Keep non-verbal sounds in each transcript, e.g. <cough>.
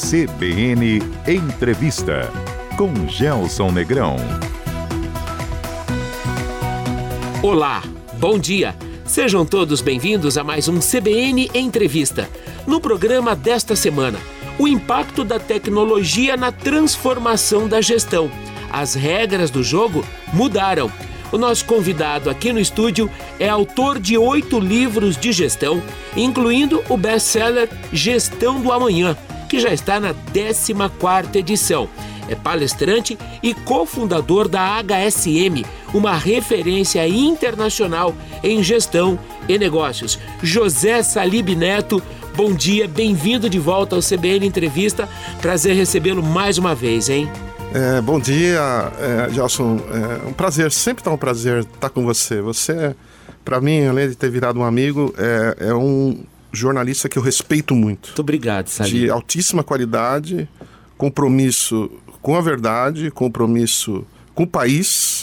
CBN Entrevista com Gelson Negrão. Olá, bom dia. Sejam todos bem-vindos a mais um CBN Entrevista. No programa desta semana, o impacto da tecnologia na transformação da gestão. As regras do jogo mudaram. O nosso convidado aqui no estúdio é autor de oito livros de gestão, incluindo o best-seller Gestão do Amanhã, que já está na 14ª edição. É palestrante e cofundador da HSM, uma referência internacional em gestão e negócios. José Salib Neto, bom dia, bem-vindo de volta ao CBN Entrevista. Prazer recebê-lo mais uma vez, hein? É, bom dia, é. É um prazer, sempre tá um prazer estar com você. Você, para mim, além de ter virado um amigo, é, é um jornalista que eu respeito muito. Muito obrigado, Salib. De altíssima qualidade, compromisso com a verdade, compromisso com o país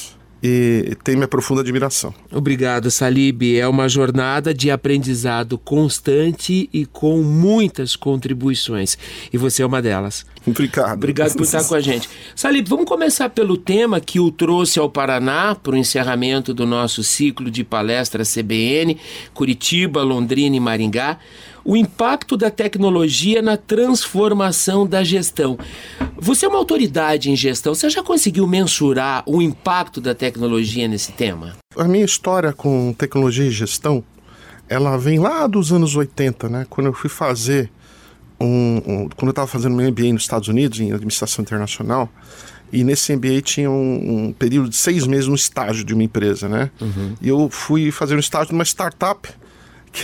e tem minha profunda admiração. Obrigado, Salib. É uma jornada de aprendizado constante e com muitas contribuições. E você é uma delas. Obrigado. Obrigado por estar com a gente. Salib, vamos começar pelo tema que o trouxe ao Paraná para o encerramento do nosso ciclo de palestras CBN, Curitiba, Londrina e Maringá. O impacto da tecnologia na transformação da gestão. Você é uma autoridade em gestão, você já conseguiu mensurar o impacto da tecnologia nesse tema? A minha história com tecnologia e gestão, ela vem lá dos anos 80, né? Quando eu fui fazer um, um quando eu estava fazendo meu MBA nos Estados Unidos em administração internacional, e nesse MBA tinha um, um período de seis meses no estágio de uma empresa, né? Uhum. E eu fui fazer um estágio numa startup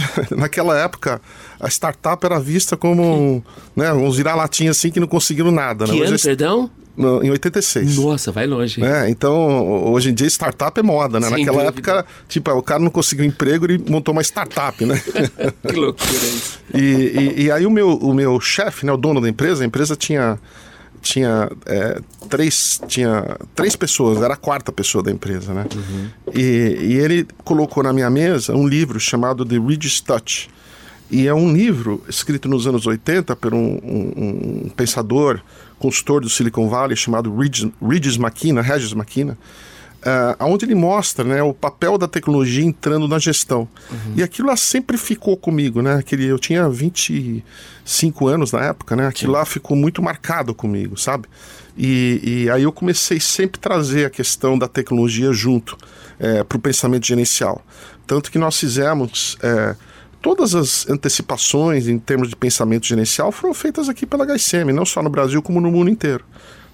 <laughs> naquela época a startup era vista como né, uns vira-latinha assim que não conseguiram nada. Que né? ano, Hoje, perdão? no, em 86. Nossa, vai longe. É, então, hoje em dia, startup é moda, né? Sem Naquela dúvida. época, tipo, o cara não conseguiu emprego, ele montou uma startup, né? <laughs> que loucura isso. e, e, e aí o meu, o meu chefe, né, o dono da empresa, a empresa tinha tinha é, três tinha três pessoas era a quarta pessoa da empresa né? E, e ele colocou na minha mesa um livro chamado The Regis Touch. E é um livro escrito nos anos 80 por um, um- um pensador consultor do Silicon Valley chamado Regis, Regis McKenna Regis McKenna ah, onde ele mostra né, o papel da tecnologia entrando na gestão. E aquilo lá sempre ficou comigo, né? Aquele, eu tinha 25 anos na época, né? Aquilo lá ficou muito marcado comigo, sabe? E, e aí eu comecei sempre a trazer a questão da tecnologia junto para o pensamento gerencial. Tanto que nós fizemos... eh, Todas as antecipações em termos de pensamento gerencial foram feitas aqui pela HSM, não só no Brasil, como no mundo inteiro.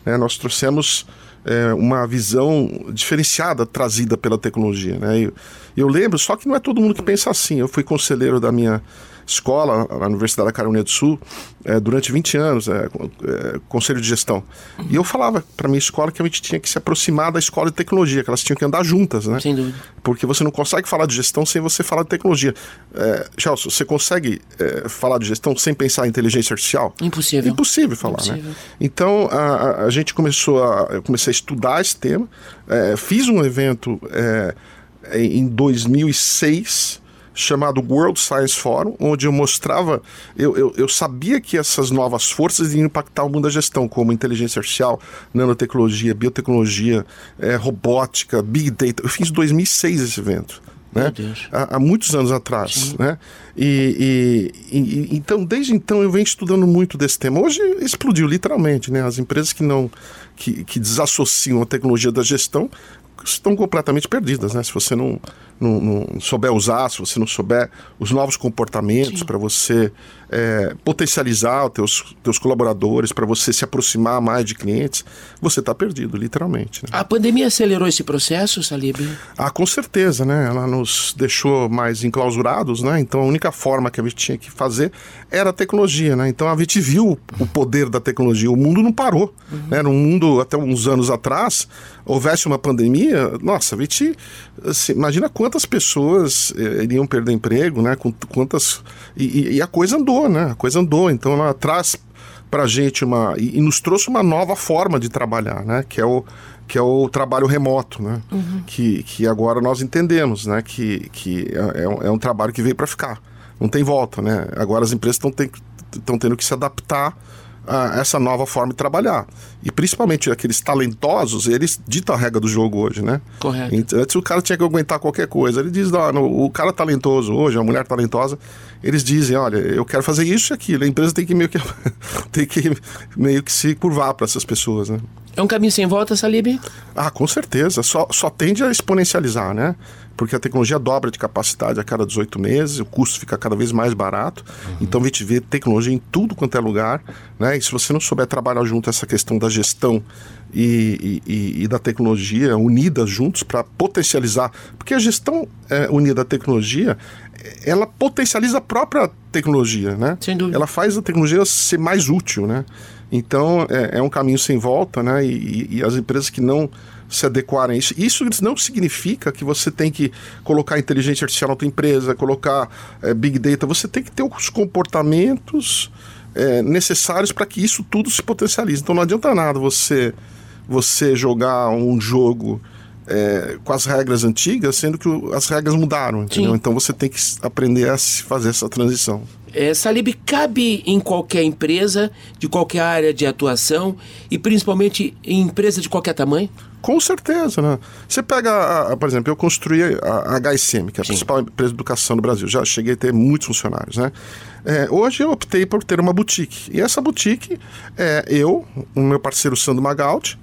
né? Nós trouxemos é, uma visão diferenciada trazida pela tecnologia. Né? Eu, eu lembro, só que não é todo mundo que pensa assim. Eu fui conselheiro da minha escola, na Universidade da Carolina do Sul, é, durante 20 anos, é, é, conselho de gestão. E eu falava para minha escola que a gente tinha que se aproximar da escola de tecnologia, que elas tinham que andar juntas, né? Sem dúvida. Porque você não consegue falar de gestão sem você falar de tecnologia. É, você consegue é, falar de gestão sem pensar em inteligência artificial? Impossível. Impossível falar, Impossível. né? Então, a, a- a gente começou a... Eu comecei a estudar esse tema. é, fiz um evento é, em 2006 chamado World Science Forum, onde eu mostrava, eu, eu, eu sabia que essas novas forças iam impactar o mundo da gestão, como inteligência artificial, nanotecnologia, biotecnologia, é, robótica, big data. Eu fiz em 2006 esse evento. Né? Há, há muitos anos atrás, né? E- e- e- então desde então eu venho estudando muito desse tema. Hoje explodiu literalmente, né? As empresas que não que, que desassociam a tecnologia da gestão estão completamente perdidas, né? Se você não, não, não souber usar, se você não souber os novos comportamentos para você é, potencializar os teus, teus colaboradores, para você se aproximar mais de clientes, você está perdido, literalmente. Né? A pandemia acelerou esse processo, Salib? Ah, com certeza, né? Ela nos deixou mais enclausurados, né? Então a única forma que a gente tinha que fazer era a tecnologia, né? Então a gente viu o poder da tecnologia. O mundo não parou, né? No mundo até uns anos atrás houvesse uma pandemia, nossa, a gente assim, imagina quantas pessoas eh, iriam perder emprego, né? Quantas e, e- a coisa andou, né? A coisa andou. Então ela traz para gente uma e, nos trouxe uma nova forma de trabalhar, né? Que é o que é o trabalho remoto, né? Que, que agora nós entendemos, né? Que, que é, é um, é um trabalho que veio para ficar, não tem volta, né? Agora as empresas estão tendo que se adaptar essa nova forma de trabalhar. E principalmente aqueles talentosos, eles ditam a regra do jogo hoje, né? Correto. Então, antes o cara tinha que aguentar qualquer coisa. Ele diz, não, no- o cara talentoso hoje, a mulher talentosa, eles dizem, olha, eu quero fazer isso e aquilo. A empresa tem que meio que, <laughs> tem que, meio que se curvar para essas pessoas, né? É um caminho sem volta, Salib? Ah, com certeza. Só, só tende a exponencializar, né? Porque a tecnologia dobra de capacidade a cada 18 meses, o custo fica cada vez mais barato. Então a gente vê tecnologia em tudo quanto é lugar, né? E se você não souber trabalhar junto essa questão da gestão e, e- e- da tecnologia unidas juntos para potencializar, porque a gestão eh, unida da tecnologia ela potencializa a própria tecnologia, né? Sem dúvida. Ela faz a tecnologia ser mais útil, né? Então é, é um caminho sem volta, né? E- e as empresas que não se adequarem a isso, isso não significa que você tem que colocar inteligência artificial na tua empresa, colocar eh, big data. Você tem que ter os comportamentos eh, necessários para que isso tudo se potencialize. Então não adianta nada você você jogar um jogo eh, com as regras antigas, sendo que o- as regras mudaram, entendeu? Sim. Então você tem que aprender a se fazer essa transição. É, Salib cabe em qualquer empresa, de qualquer área de atuação e principalmente em empresa de qualquer tamanho? Com certeza, né? Você pega, a- a- por exemplo, eu construí a a HSM, que é a Sim. principal empresa de educação do Brasil. Já cheguei a ter muitos funcionários, né? É, hoje eu optei por ter uma boutique. E essa boutique é eu, o meu parceiro Sandro Magaldi,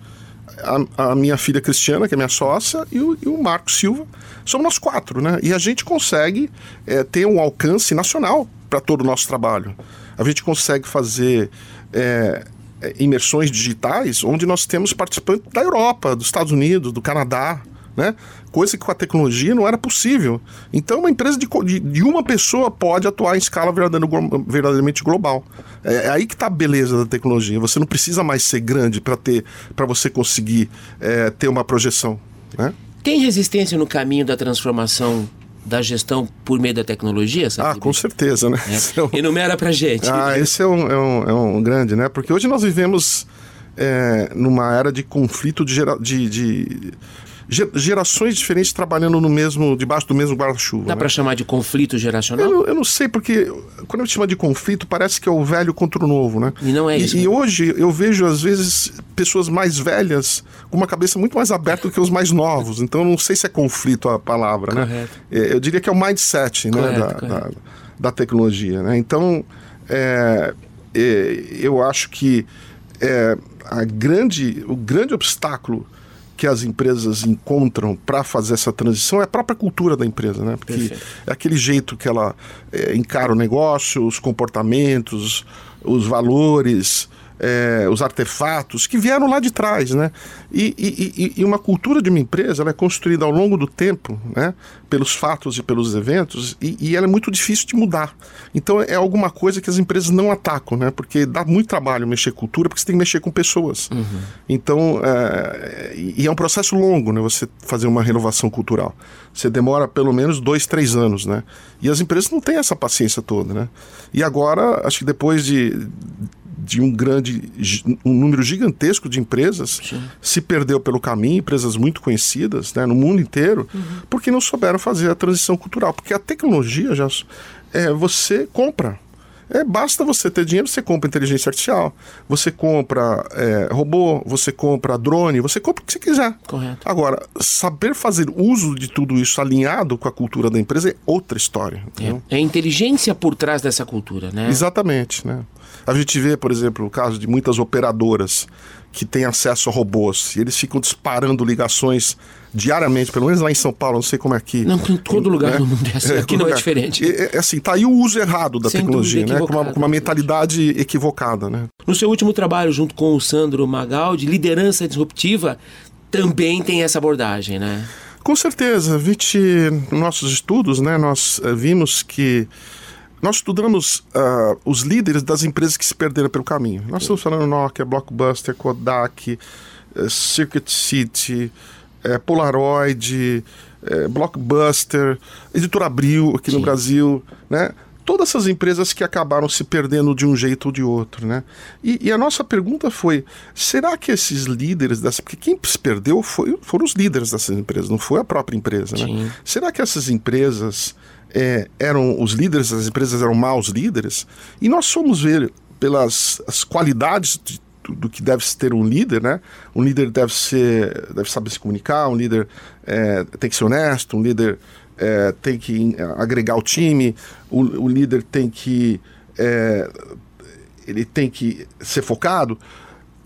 a, a minha filha Cristiana, que é minha sócia, e o, e o Marco Silva. Somos nós quatro, né? E a gente consegue é, ter um alcance nacional para todo o nosso trabalho. A gente consegue fazer é, é, imersões digitais onde nós temos participantes da Europa, dos Estados Unidos, do Canadá, né? Coisa que com a tecnologia não era possível. Então, uma empresa de, de, de uma pessoa pode atuar em escala verdadeiramente global. É, é aí que está a beleza da tecnologia. Você não precisa mais ser grande para ter, para você conseguir é, ter uma projeção, né? Tem resistência no caminho da transformação da gestão por meio da tecnologia, Ah, Salib? com certeza, né? É um- Enumera pra gente. Ah, esse é um, é um, é um grande, né? Porque hoje nós vivemos é, numa era de conflito de, gera, de, de gerações diferentes trabalhando no mesmo, debaixo do mesmo guarda-chuva. Dá né? pra chamar de conflito geracional? Eu, não- eu não sei, porque quando a gente chama de conflito, parece que é o velho contra o novo, né? E não é isso, E, né? hoje eu vejo, às vezes, pessoas mais velhas com uma cabeça muito mais aberta do que os mais novos. Então eu não sei se é conflito a palavra, né? Correto. É, Eu diria que é o mindset né, Correto, da, correto. da, da tecnologia, né? Então, é, é, eu acho que é, a grande, o grande obstáculo que as empresas encontram para fazer essa transição é a própria cultura da empresa, né? Porque Perfeito. é aquele jeito que ela é, encara o negócio, os comportamentos, os valores, é, os artefatos que vieram lá de trás, né? E, e- e- uma cultura de uma empresa ela é construída ao longo do tempo, né? Pelos fatos e pelos eventos e, e ela é muito difícil de mudar. Então é alguma coisa que as empresas não atacam, né? Porque dá muito trabalho mexer com cultura, porque você tem que mexer com pessoas. Então é, e é um processo longo, né? Você fazer uma renovação cultural. Você demora pelo menos dois, três anos, né? E as empresas não têm essa paciência toda, né? E agora, acho que depois de de um grande um número gigantesco de empresas se perdeu pelo caminho, empresas muito conhecidas né, no mundo inteiro, porque não souberam fazer a transição cultural. Porque a tecnologia já é, você compra. É, basta você ter dinheiro, você compra inteligência artificial, você compra é, robô, você compra drone, você compra o que você quiser. Correto. Agora, saber fazer uso de tudo isso alinhado com a cultura da empresa é outra história. entendeu? É a inteligência por trás dessa cultura, né? Exatamente, né? A gente vê, por exemplo, o caso de muitas operadoras que têm acesso a robôs e eles ficam disparando ligações diariamente, pelo menos lá em São Paulo, não sei como é aqui. Não, em todo lugar do mundo é assim, aqui todo não é diferente. É, é assim, tá aí o uso errado da Sem tecnologia, né? Com uma, com uma mentalidade equivocada, né? No seu último trabalho, junto com o Sandro Magaldi, liderança disruptiva, também tem essa abordagem, né? Com certeza, nos nossos estudos, né, nós eh, vimos que nós estudamos ah, os líderes das empresas que se perderam pelo caminho. Nós estamos falando Nokia, Blockbuster, Kodak, eh, Circuit City, eh, Polaroid, eh, Blockbuster, Editora Abril aqui no Brasil, né? Todas essas empresas que acabaram se perdendo de um jeito ou de outro, né? E, e a nossa pergunta foi: será que esses líderes dessa. Porque quem se perdeu foi, foram os líderes dessas empresas, não foi a própria empresa, né? Sim. Será que essas empresas é, eram os líderes das empresas eram maus líderes? E nós fomos ver pelas as qualidades de, do, que deve ter um líder, né? Um líder deve ser, deve saber se comunicar, um líder é, tem que ser honesto, um líder é, tem que agregar o time, o, o líder tem que é, ele tem que ser focado.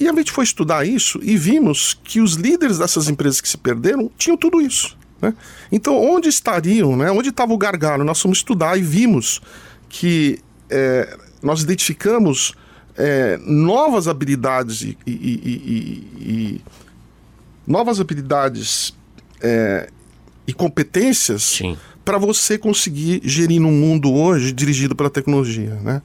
E a gente foi estudar isso e vimos que os líderes dessas empresas que se perderam tinham tudo isso. Né? Então, onde estariam, né? onde estava o gargalo? Nós fomos estudar e vimos que é, nós identificamos é, novas habilidades e, e, e, e novas habilidades é, e competências para você conseguir gerir no mundo hoje dirigido pela tecnologia. Né?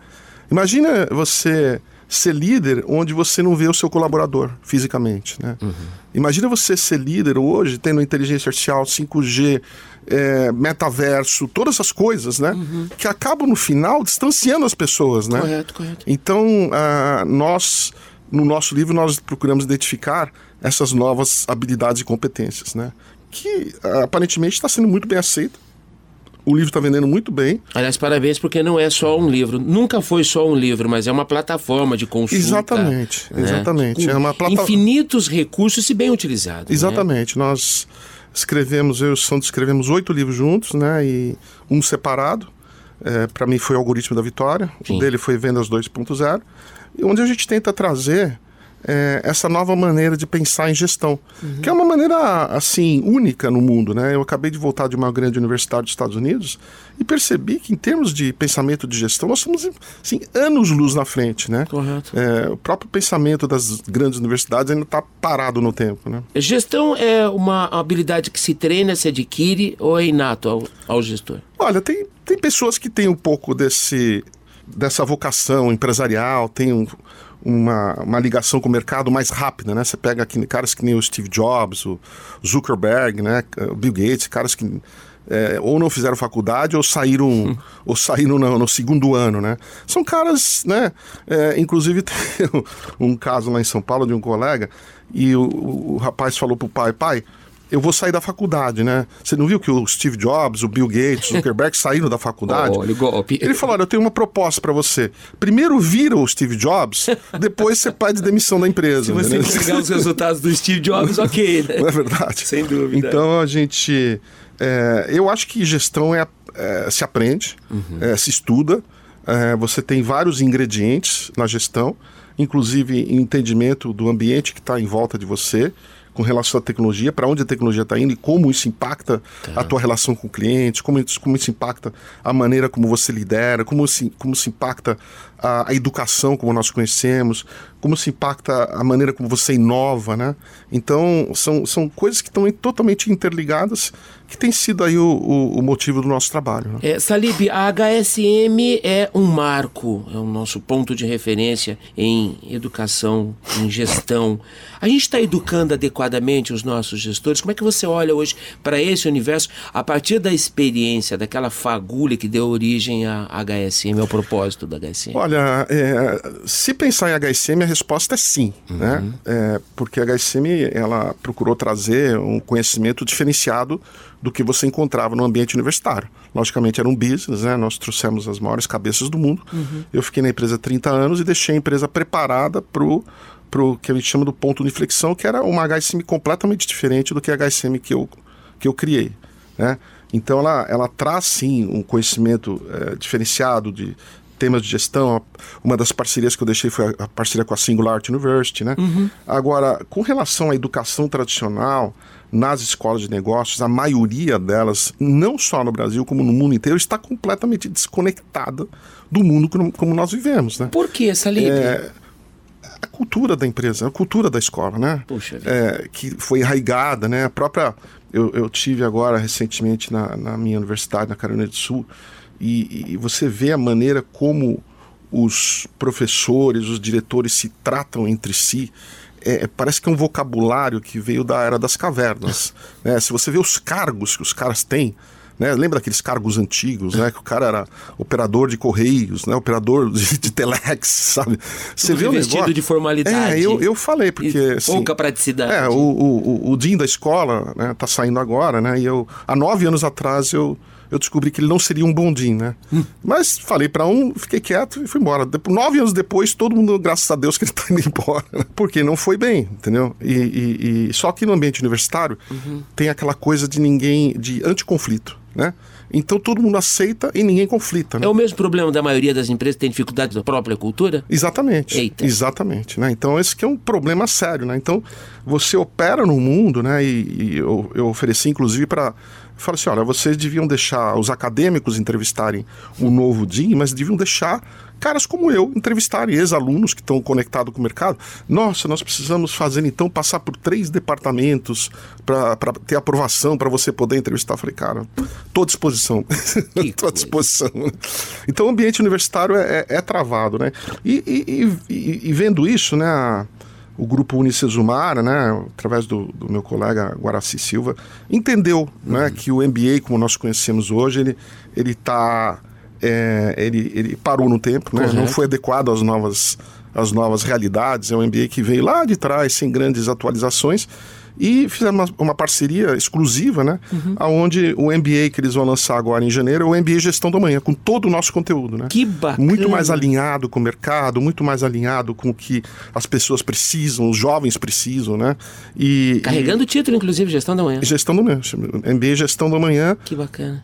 Imagina você ser líder onde você não vê o seu colaborador fisicamente. Né? Uhum. Imagina você ser líder hoje, tendo inteligência artificial, 5G, é, metaverso, todas essas coisas, né? Uhum. Que acabam no final distanciando as pessoas, né? Correto, correto. Então, uh, nós, no nosso livro, nós procuramos identificar essas novas habilidades e competências, né? Que uh, aparentemente está sendo muito bem aceita o livro está vendendo muito bem. Aliás, parabéns, porque não é só um livro. Nunca foi só um livro, mas é uma plataforma de consulta. Exatamente, né? exatamente. Com é uma plata... Infinitos recursos, se bem utilizados. Né? Exatamente. Né? Nós escrevemos, eu e o Santos escrevemos oito livros juntos, né? E um separado. É, Para mim foi o Algoritmo da Vitória. Sim. O dele foi Vendas 2.0. Onde a gente tenta trazer é, essa nova maneira de pensar em gestão, uhum. que é uma maneira assim única no mundo, né? Eu acabei de voltar de uma grande universidade dos Estados Unidos e percebi que em termos de pensamento de gestão nós somos assim anos luz na frente, né? Correto. É, o próprio pensamento das grandes universidades ainda está parado no tempo, né? Gestão é uma habilidade que se treina, se adquire ou é inato ao, ao gestor? Olha, tem tem pessoas que têm um pouco desse dessa vocação empresarial, tem um, uma, uma ligação com o mercado mais rápida, né? Você pega aqui caras que nem o Steve Jobs, o Zuckerberg, né? O Bill Gates, caras que é, ou não fizeram faculdade ou saíram hum. <laughs> ou saíram no, no, segundo ano, né? São caras, né? É, inclusive <laughs> tem um caso lá em São Paulo de um colega e o, o rapaz falou pro pai, pai, eu vou sair da faculdade, né? Você não viu que o Steve Jobs, o Bill Gates, o Zuckerberg <laughs> saíram da faculdade? Olha o golpe. Ele falou: olha, eu tenho uma proposta para você. Primeiro vira o Steve Jobs, <laughs> depois você pede demissão da empresa. Se você entregar os resultados do Steve Jobs, <laughs> ok, né? Não é verdade? Sem dúvida. Então a gente. É, eu acho que gestão é, é se aprende, uhum. é, se estuda. É, você tem vários ingredientes na gestão, inclusive entendimento do ambiente que está em volta de você com relação à tecnologia, para onde a tecnologia está indo e como isso impacta tá. a tua relação com o cliente, como isso, como isso impacta a maneira como você lidera, como se, como se impacta a, a, educação como nós conhecemos, como se impacta a maneira como você inova, né? Então, são, são coisas que estão totalmente interligadas, que tem sido aí o, o, o motivo do nosso trabalho. Né? É, Salib, a HSM é um marco, é o nosso ponto de referência em educação, em gestão. A gente está educando adequadamente os nossos gestores? Como é que você olha hoje para esse universo a partir da experiência, daquela fagulha que deu origem à HSM, ao propósito da HSM? Olha, é, se pensar em HSM, a resposta é sim, uhum. né? É, porque a HSM ela procurou trazer um conhecimento diferenciado do que você encontrava no ambiente universitário. Logicamente era um business, né? Nós trouxemos as maiores cabeças do mundo. Uhum. Eu fiquei na empresa há 30 anos e deixei a empresa preparada para o que a gente chama do ponto de inflexão, que era uma HSM completamente diferente do que a HSM que eu, que eu criei, né? Então ela, ela traz sim um conhecimento é, diferenciado de temas de gestão. Uma das parcerias que eu deixei foi a parceria com a Singularity University, né? Uhum. Agora, com relação à educação tradicional, nas escolas de negócios, a maioria delas, não só no Brasil, como no mundo inteiro, está completamente desconectada do mundo como nós vivemos, né? Por que essa? É, a cultura da empresa, a cultura da escola, né? Puxa é, que foi arraigada, né? A própria... Eu, eu tive agora, recentemente, na, na minha universidade, na Carolina do Sul, e, e você vê a maneira como os professores, os diretores se tratam entre si. É, parece que é um vocabulário que veio da era das cavernas. <laughs> Né? Se você vê os cargos que os caras têm, né? Lembra daqueles cargos antigos, né? Que o cara era operador de correios, né? Operador <laughs> de, de telex, sabe? Você Tudo vê o negócio... de formalidade. É, eu, eu falei, porque... Assim, pouca praticidade. É, o, o, o, o Dean da escola né, tá saindo agora, né? E eu, há nove anos atrás, eu eu descobri que ele não seria um Dean, né? Hum. Mas falei para um, fiquei quieto e fui embora. Nove anos depois, todo mundo, graças a Deus, <laughs> que ele tá indo embora. Né? Porque não foi bem, entendeu? E, e, e só que no ambiente universitário uhum. tem aquela coisa de ninguém, de anticonflito, né? Então todo mundo aceita e ninguém conflita. Né? É o mesmo problema da maioria das empresas que tem dificuldade da própria cultura? Exatamente. Eita. Exatamente. Né? Então esse que é um problema sério. Né? Então você opera no mundo, né? E, e eu, eu ofereci inclusive para Fala assim: olha, vocês deviam deixar os acadêmicos entrevistarem o novo DIN, mas deviam deixar caras como eu entrevistarem ex-alunos que estão conectados com o mercado. Nossa, nós precisamos fazer então passar por três departamentos para ter aprovação para você poder entrevistar. Eu falei, cara, estou à disposição. <laughs> Estou à disposição. Então o ambiente universitário é, é, é travado, né? E, e, e, e, vendo isso, né? O grupo Unicesumar, né, através do, do, meu colega Guaraci Silva, entendeu né, uhum. né, que o MBA, como nós conhecemos hoje, ele ele está é, ele, ele parou no tempo, né, não foi adequado às novas às novas realidades. É um MBA que veio lá de trás, sem grandes atualizações e fizemos uma, uma parceria exclusiva, né? Uhum. Onde o MBA que eles vão lançar agora em janeiro é o MBA Gestão da Manhã, com todo o nosso conteúdo, né? Que bacana! Muito mais alinhado com o mercado, muito mais alinhado com o que as pessoas precisam, os jovens precisam, né? E, Carregando o título, inclusive, Gestão da Manhã. Gestão da Manhã. MBA Gestão da Manhã. Que bacana.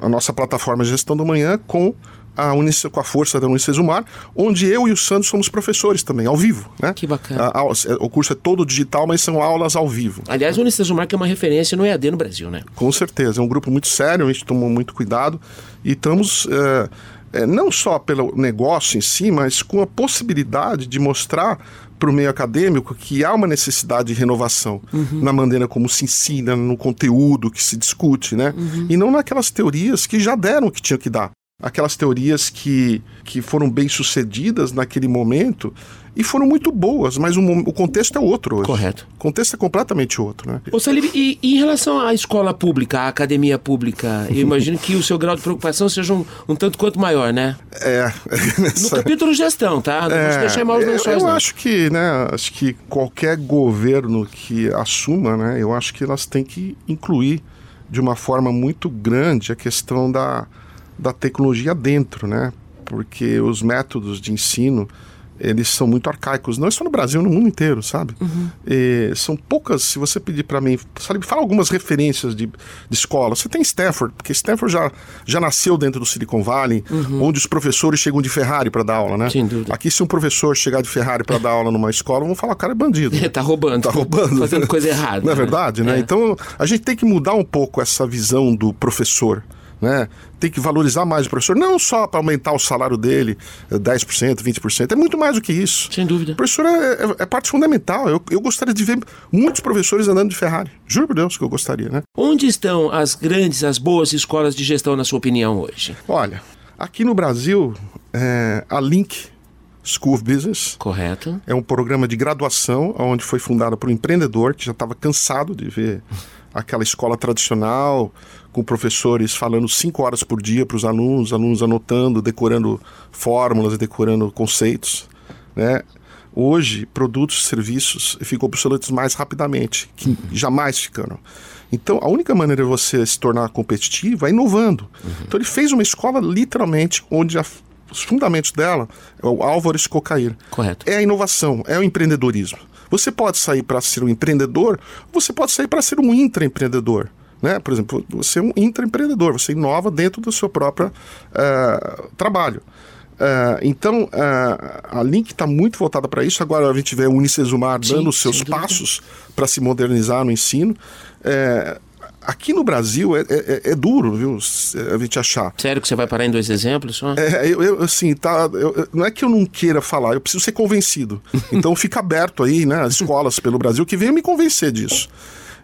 A nossa plataforma Gestão da Manhã com a Unice, com a força da Unicesumar, onde eu e o Sandro somos professores também, ao vivo. Né? Que bacana. A, a, o curso é todo digital, mas são aulas ao vivo. Aliás, o Unicesumar que é uma referência no EAD no Brasil, né? Com certeza. É um grupo muito sério, a gente tomou muito cuidado e estamos. É, é, não só pelo negócio em si, mas com a possibilidade de mostrar para o meio acadêmico que há uma necessidade de renovação uhum. na maneira como se ensina, no conteúdo que se discute, né? Uhum. E não naquelas teorias que já deram o que tinha que dar aquelas teorias que, que foram bem sucedidas naquele momento e foram muito boas, mas o, o contexto é outro hoje. Correto. O contexto é completamente outro, né? Ô Salib, e, e, em relação à escola pública, à academia pública, eu imagino que o seu grau de preocupação seja um, um tanto quanto maior, né? É. <laughs> No capítulo gestão, tá? Não é, vou deixar mal os lençóis, Eu não. acho que, né, acho que qualquer governo que assuma, né, eu acho que elas têm que incluir de uma forma muito grande a questão da da tecnologia dentro, né? Porque os métodos de ensino eles são muito arcaicos, não só no Brasil, no mundo inteiro, sabe? Uhum. E, são poucas, se você pedir para mim, sabe, fala algumas referências de, de escola. Você tem Stanford, porque Stanford já, já nasceu dentro do Silicon Valley, uhum. onde os professores chegam de Ferrari para dar aula, né? Sem dúvida. Aqui, se um professor chegar de Ferrari para dar aula numa escola, vão falar, cara, é bandido. É, <laughs> tá roubando. Tá roubando. Fazendo coisa errada. Não é né? verdade, né? É. Então, a gente tem que mudar um pouco essa visão do professor né? Tem que valorizar mais o professor, não só para aumentar o salário dele 10%, 20%, é muito mais do que isso. Sem dúvida. O professor é, é, é parte fundamental. Eu, eu gostaria de ver muitos professores andando de Ferrari. Juro por Deus que eu gostaria, né? Onde estão as grandes, as boas escolas de gestão, na sua opinião, hoje? Olha, aqui no Brasil, é, a Link School of Business. Correto. É um programa de graduação onde foi fundado por um empreendedor que já estava cansado de ver aquela escola tradicional, com professores falando cinco horas por dia para os alunos, alunos anotando, decorando fórmulas decorando conceitos. Né? Hoje, produtos e serviços ficam obsoletos mais rapidamente, que jamais ficaram. Então, a única maneira de você se tornar competitivo é inovando. Uhum. Então, ele fez uma escola literalmente onde a, os fundamentos dela é o Álvaro Escocair. Correto. É a inovação, é o empreendedorismo. Você pode sair para ser um empreendedor, você pode sair para ser um intraempreendedor. Né? Por exemplo, você é um intraempreendedor, você inova dentro do seu próprio uh, trabalho. Uh, então, uh, a Link está muito voltada para isso. Agora a gente vê o Unicesumar dando os seus passos para se modernizar no ensino. Uh, aqui no Brasil é, é, é, duro, viu, a gente achar. Sério que você vai parar em dois exemplos só? É, eu, eu assim, tá, eu, não é que eu não queira falar, eu preciso ser convencido. <laughs> Então fica aberto aí, né, as escolas pelo Brasil que venham me convencer disso.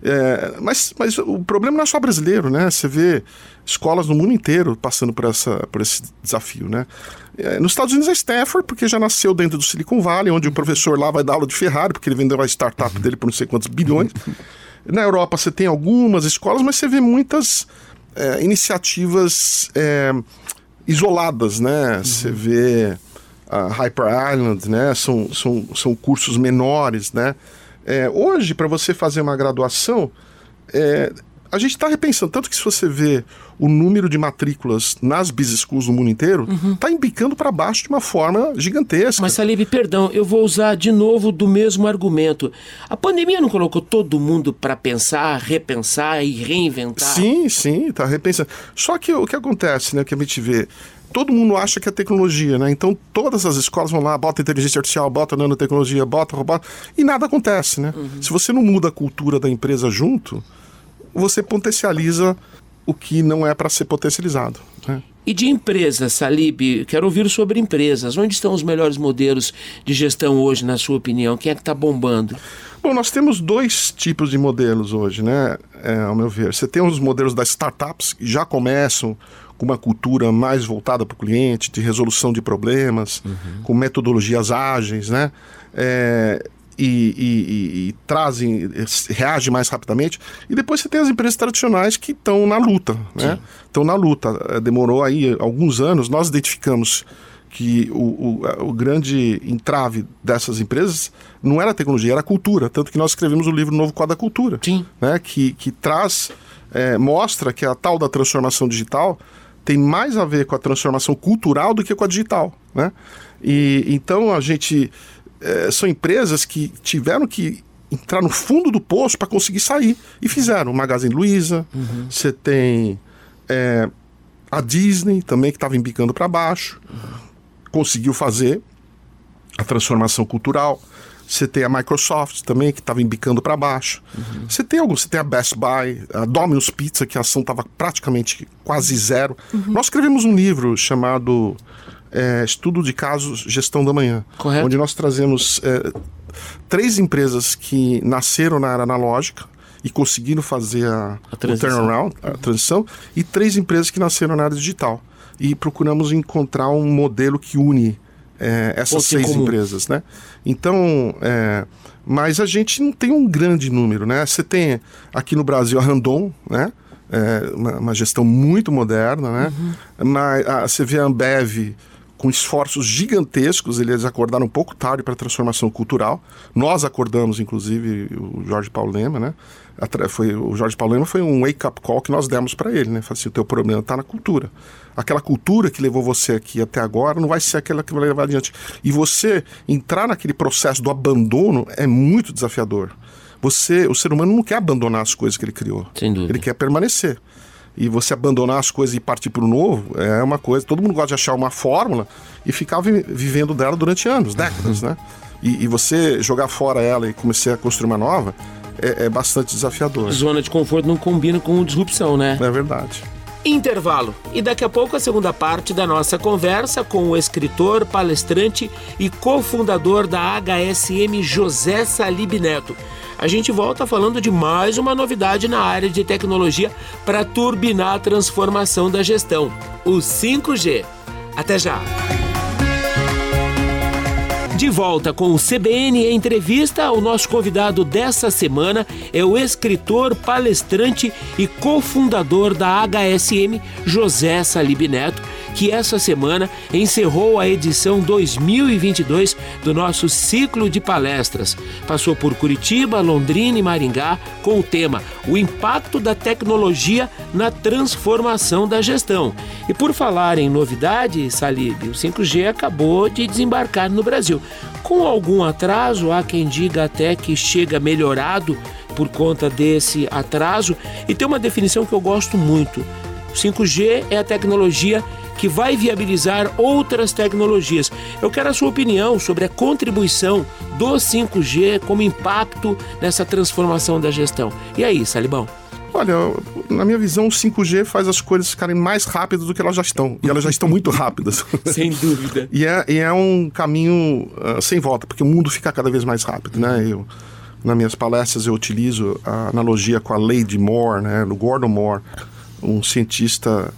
É, mas, mas o problema não é só brasileiro, né? Você vê escolas no mundo inteiro passando por, essa, por esse desafio, né? É, nos Estados Unidos é Stanford, porque já nasceu dentro do Silicon Valley, onde o professor lá vai dar aula de Ferrari, porque ele vendeu a startup dele por não sei quantos bilhões. Na Europa você tem algumas escolas, mas você vê muitas é, iniciativas é, isoladas, né? Uhum. Você vê a Hyper Island, né? São, são, são cursos menores, né? É, hoje, para você fazer uma graduação, é, a gente está repensando. Tanto que se você vê o número de matrículas nas business schools no mundo inteiro, está uhum. embicando para baixo de uma forma gigantesca. Mas, Salib, perdão, eu vou usar de novo do mesmo argumento. A pandemia não colocou todo mundo para pensar, repensar e reinventar? Sim, sim, está repensando. Só que o que acontece, né, o que a gente vê todo mundo acha que é tecnologia, né? Então todas as escolas vão lá, bota inteligência artificial, bota nanotecnologia, bota robótica, e nada acontece, né? Uhum. Se você não muda a cultura da empresa junto, você potencializa o que não é para ser potencializado. Né? E de empresas, Salib, quero ouvir sobre empresas. Onde estão os melhores modelos de gestão hoje, na sua opinião? Quem é que está bombando? Bom, nós temos dois tipos de modelos hoje, né? É, ao meu ver. Você tem os modelos das startups que já começam com uma cultura mais voltada para o cliente, de resolução de problemas, uhum. com metodologias ágeis, né? É, e, e, e, trazem, reagem mais rapidamente. E depois você tem as empresas tradicionais que estão na luta, né? Estão na luta. É, demorou aí alguns anos, nós identificamos que o, o, o, grande entrave dessas empresas não era a tecnologia, era a cultura. Tanto que nós escrevemos o livro Novo Quadro da Cultura, Sim. Né? Que, que traz, é, mostra que a tal da transformação digital tem mais a ver com a transformação cultural do que com a digital, né? E então a gente é, são empresas que tiveram que entrar no fundo do poço para conseguir sair e fizeram. Magazine Luiza, uhum. você tem é, a Disney também que estava embicando para baixo, uhum. conseguiu fazer a transformação cultural. Você tem a Microsoft também, que estava embicando para baixo. Uhum. Você tem alguns, você tem a Best Buy, a Domino's Pizza, que a ação estava praticamente quase zero. Nós escrevemos um livro chamado é, Estudo de Casos Gestão da Manhã. Correto. Onde nós trazemos é, três empresas que nasceram na área analógica e conseguiram fazer a, a o turnaround, a transição, e três empresas que nasceram na área digital. E procuramos encontrar um modelo que une é, essas seis comum. empresas, né? Então, é, mas a gente não tem um grande número, né? Você tem aqui no Brasil a Randon, né? É, uma, uma, gestão muito moderna, né? Uhum. Mas a, você vê a Ambev com esforços gigantescos, eles acordaram um pouco tarde para a transformação cultural. Nós acordamos, inclusive, o Jorge Paulo Lema, né? Foi, o Jorge Paulo Lema foi um wake-up call que nós demos para ele, né? Falei assim, o teu problema está na cultura. Aquela cultura que levou você aqui até agora não vai ser aquela que vai levar adiante. E você entrar naquele processo do abandono é muito desafiador. Você, o ser humano não quer abandonar as coisas que ele criou. Ele quer permanecer e você abandonar as coisas e partir para o novo é uma coisa. Todo mundo gosta de achar uma fórmula e ficar vi vivendo dela durante anos, décadas, né? E, e, você jogar fora ela e começar a construir uma nova é, é bastante desafiador. Zona de conforto não combina com disrupção, né? É verdade. Intervalo. E daqui a pouco a segunda parte da nossa conversa com o escritor, palestrante e cofundador da HSM José Salib Neto a gente volta falando de mais uma novidade na área de tecnologia para turbinar a transformação da gestão: o 5G. Até já! De volta com o CBN Entrevista, o nosso convidado dessa semana é o escritor, palestrante e cofundador da HSM, José Salib Neto, que essa semana encerrou a edição 2022 do nosso ciclo de palestras. Passou por Curitiba, Londrina e Maringá com o tema O impacto da tecnologia na transformação da gestão. E por falar em novidade, Salib, o 5G acabou de desembarcar no Brasil. Com algum atraso, há quem diga até que chega melhorado por conta desse atraso, e tem uma definição que eu gosto muito. O 5G é a tecnologia que vai viabilizar outras tecnologias. Eu quero a sua opinião sobre a contribuição do 5G como impacto nessa transformação da gestão. E aí, Salibão? Olha, na minha visão, o 5G faz as coisas ficarem mais rápidas do que elas já estão. E elas já estão muito rápidas. <laughs> sem dúvida. e, é, e é um caminho uh, sem volta, porque o mundo fica cada vez mais rápido, né? Eu, nas minhas palestras eu utilizo a analogia com a lei de Moore, né? Do Gordon Moore, um cientista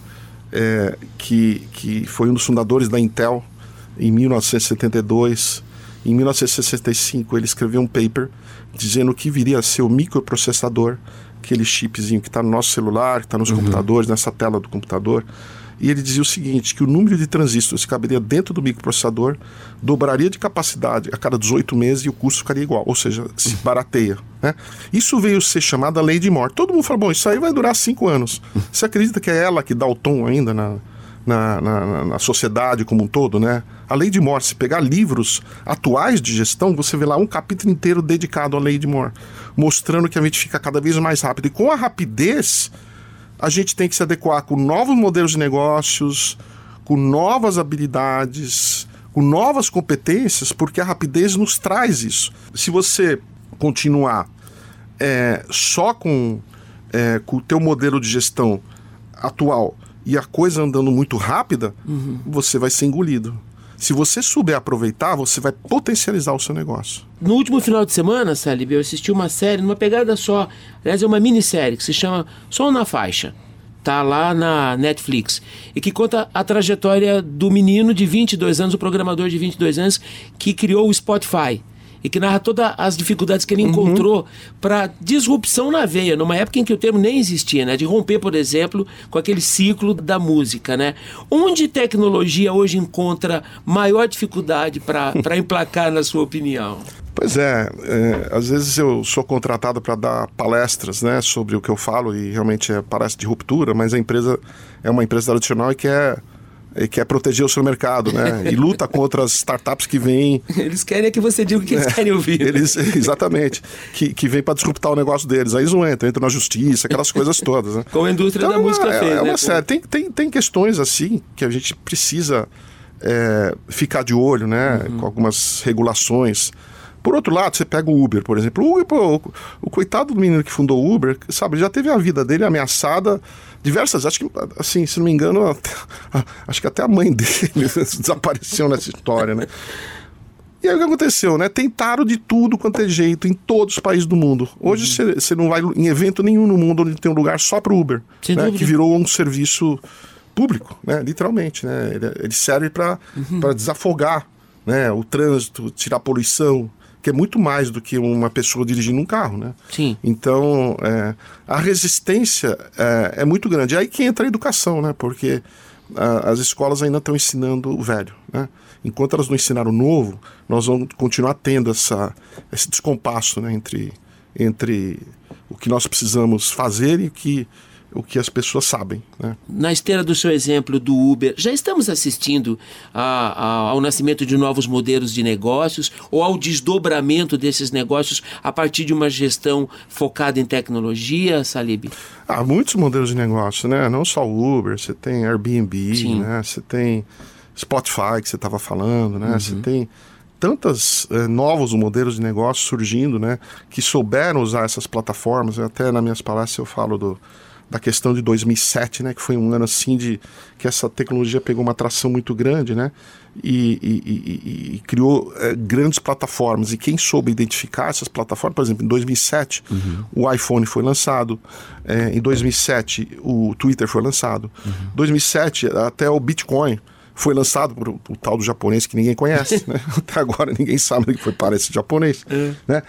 é, que, que foi um dos fundadores da Intel em 1972. Em 1965 ele escreveu um paper dizendo que viria a ser o microprocessador aquele chipzinho que está no nosso celular, que está nos uhum. computadores, nessa tela do computador. E ele dizia o seguinte, que o número de transistores que caberia dentro do microprocessador dobraria de capacidade a cada 18 meses e o custo ficaria igual, ou seja, se barateia. Né? Isso veio ser chamada lei de Moore. Todo mundo falou, bom, isso aí vai durar cinco anos. Você acredita que é ela que dá o tom ainda na, na, na, na, sociedade como um todo, né? A lei de Moore, se pegar livros atuais de gestão, você vê lá um capítulo inteiro dedicado à lei de Moore, mostrando que a gente fica cada vez mais rápido. E com a rapidez, a gente tem que se adequar com novos modelos de negócios, com novas habilidades, com novas competências, porque a rapidez nos traz isso. Se você continuar é, só com, é, com o teu modelo de gestão atual e a coisa andando muito rápida, uhum. você vai ser engolido. Se você souber aproveitar, você vai potencializar o seu negócio. No último final de semana, Salib, eu assisti uma série, numa pegada só. Aliás, é uma minissérie que se chama Som na Faixa. Tá lá na Netflix. E que conta a trajetória do menino de 22 anos, o programador de 22 anos, que criou o Spotify e que narra todas as dificuldades que ele uhum. encontrou para disrupção na veia, numa época em que o termo nem existia, né? De romper, por exemplo, com aquele ciclo da música, né? Onde tecnologia hoje encontra maior dificuldade para <laughs> emplacar, na sua opinião? Pois é, é, às vezes eu sou contratado para dar palestras né, sobre o que eu falo e realmente é palestra de ruptura, mas a empresa é uma empresa tradicional e quer e quer proteger o seu mercado, né? E luta contra as startups que vêm. <laughs> Eles querem que você diga o que eles é, querem ouvir. Eles, exatamente. Que, que vem para disruptar o negócio deles. Aí eles não entram, entram na justiça, aquelas coisas todas. Né? <laughs> Como a indústria então, da música é, fez. É uma né? série. Tem, tem, tem questões assim que a gente precisa é, ficar de olho, né? Uhum. Com algumas regulações. Por outro lado, você pega o Uber, por exemplo. O, Uber, pô, o, o coitado do menino que fundou o Uber, sabe, já teve a vida dele ameaçada diversas, acho que, assim, se não me engano, <laughs> até, acho que até a mãe dele <laughs> desapareceu nessa história, né? E aí o que aconteceu, né? Tentaram de tudo quanto é jeito em todos os países do mundo. Hoje você uhum. não vai em evento nenhum no mundo onde tem um lugar só para Uber, né? que virou um serviço público, né? Literalmente, né? Ele, ele serve para uhum. desafogar, né? O trânsito, tirar poluição, que é muito mais do que uma pessoa dirigindo um carro, né? Sim. Então, é, a resistência é, é, muito grande. Aí que entra a educação, né? Porque a, as escolas ainda estão ensinando o velho, né? Enquanto elas não ensinaram o novo, nós vamos continuar tendo essa, esse descompasso né? entre, entre o que nós precisamos fazer e o que o que as pessoas sabem. Né? Na esteira do seu exemplo do Uber, já estamos assistindo a, a, ao nascimento de novos modelos de negócios ou ao desdobramento desses negócios a partir de uma gestão focada em tecnologia, Salib? Há muitos modelos de negócio, né? Não só o Uber, você tem Airbnb, Sim. né? Você tem Spotify que você estava falando, né? Uhum. Você tem tantos eh, novos modelos de negócio surgindo, né? Que souberam usar essas plataformas. Até nas minhas palestras eu falo do da questão de 2007, né, que foi um ano assim de que essa tecnologia pegou uma atração muito grande, né, e, e, e, e criou é, grandes plataformas. E quem soube identificar essas plataformas, por exemplo, em 2007 uhum. o iPhone foi lançado, é, em 2007 o Twitter foi lançado, uhum. 2007 até o Bitcoin foi lançado por o tal do japonês que ninguém conhece, <laughs> né? Até agora ninguém sabe que foi para esse japonês, é. né?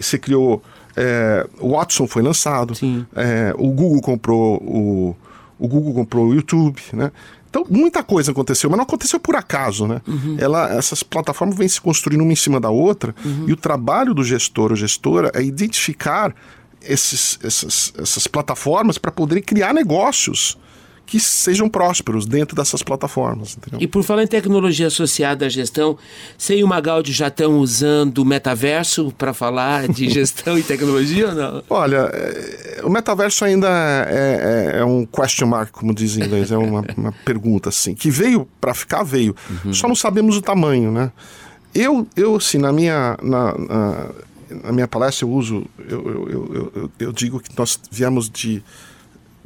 Você criou é, o Watson foi lançado, é, o Google comprou o, o Google comprou o YouTube, né? Então, muita coisa aconteceu, mas não aconteceu por acaso, né? Uhum. Ela, essas plataformas vêm se construindo uma em cima da outra, uhum. e o trabalho do gestor ou gestora é identificar esses, essas, essas plataformas para poderem criar negócios que sejam prósperos dentro dessas plataformas. Entendeu? E por falar em tecnologia associada à gestão, você e o Magaldi já estão usando o metaverso para falar de <laughs> gestão e tecnologia ou não? Olha, é, o metaverso ainda é, é, é, um question mark, como diz em inglês, é uma, uma pergunta assim, que veio para ficar, veio. Uhum. Só não sabemos o tamanho, né? Eu, eu assim, na minha, na, na, na minha palestra eu uso, eu, eu, eu, eu digo que nós viemos de